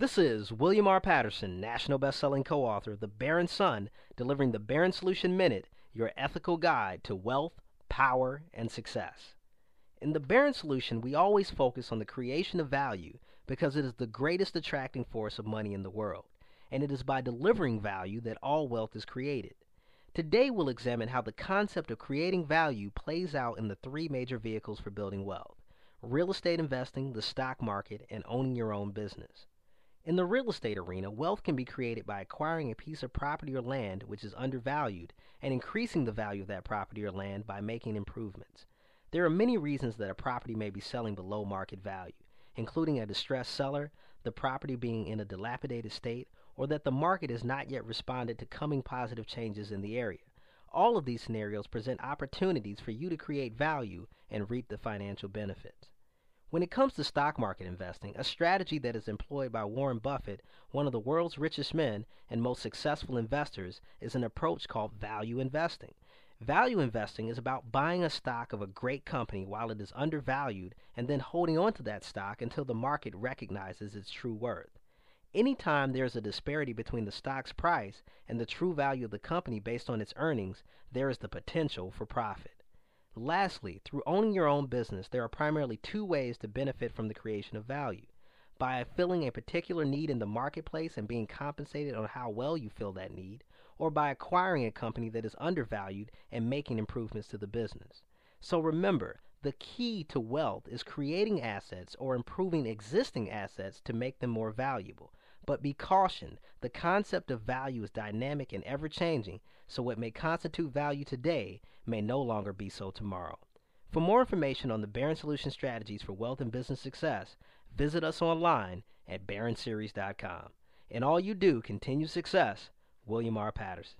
This is William R. Patterson, national best-selling co-author of The Baron Son, delivering the Baron Solution Minute, your ethical guide to wealth, power, and success. In the Baron Solution, we always focus on the creation of value because it is the greatest attracting force of money in the world, and it is by delivering value that all wealth is created. Today we'll examine how the concept of creating value plays out in the three major vehicles for building wealth real estate investing, the stock market, and owning your own business. In the real estate arena, wealth can be created by acquiring a piece of property or land which is undervalued and increasing the value of that property or land by making improvements. There are many reasons that a property may be selling below market value, including a distressed seller, the property being in a dilapidated state, or that the market has not yet responded to coming positive changes in the area. All of these scenarios present opportunities for you to create value and reap the financial benefits. When it comes to stock market investing, a strategy that is employed by Warren Buffett, one of the world's richest men and most successful investors, is an approach called value investing. Value investing is about buying a stock of a great company while it is undervalued and then holding on to that stock until the market recognizes its true worth. Anytime there is a disparity between the stock's price and the true value of the company based on its earnings, there is the potential for profit. Lastly, through owning your own business, there are primarily two ways to benefit from the creation of value. By filling a particular need in the marketplace and being compensated on how well you fill that need, or by acquiring a company that is undervalued and making improvements to the business. So remember, the key to wealth is creating assets or improving existing assets to make them more valuable. But be cautioned, the concept of value is dynamic and ever changing, so what may constitute value today may no longer be so tomorrow. For more information on the Baron Solution strategies for wealth and business success, visit us online at baronseries.com. In all you do, continue success. William R. Patterson.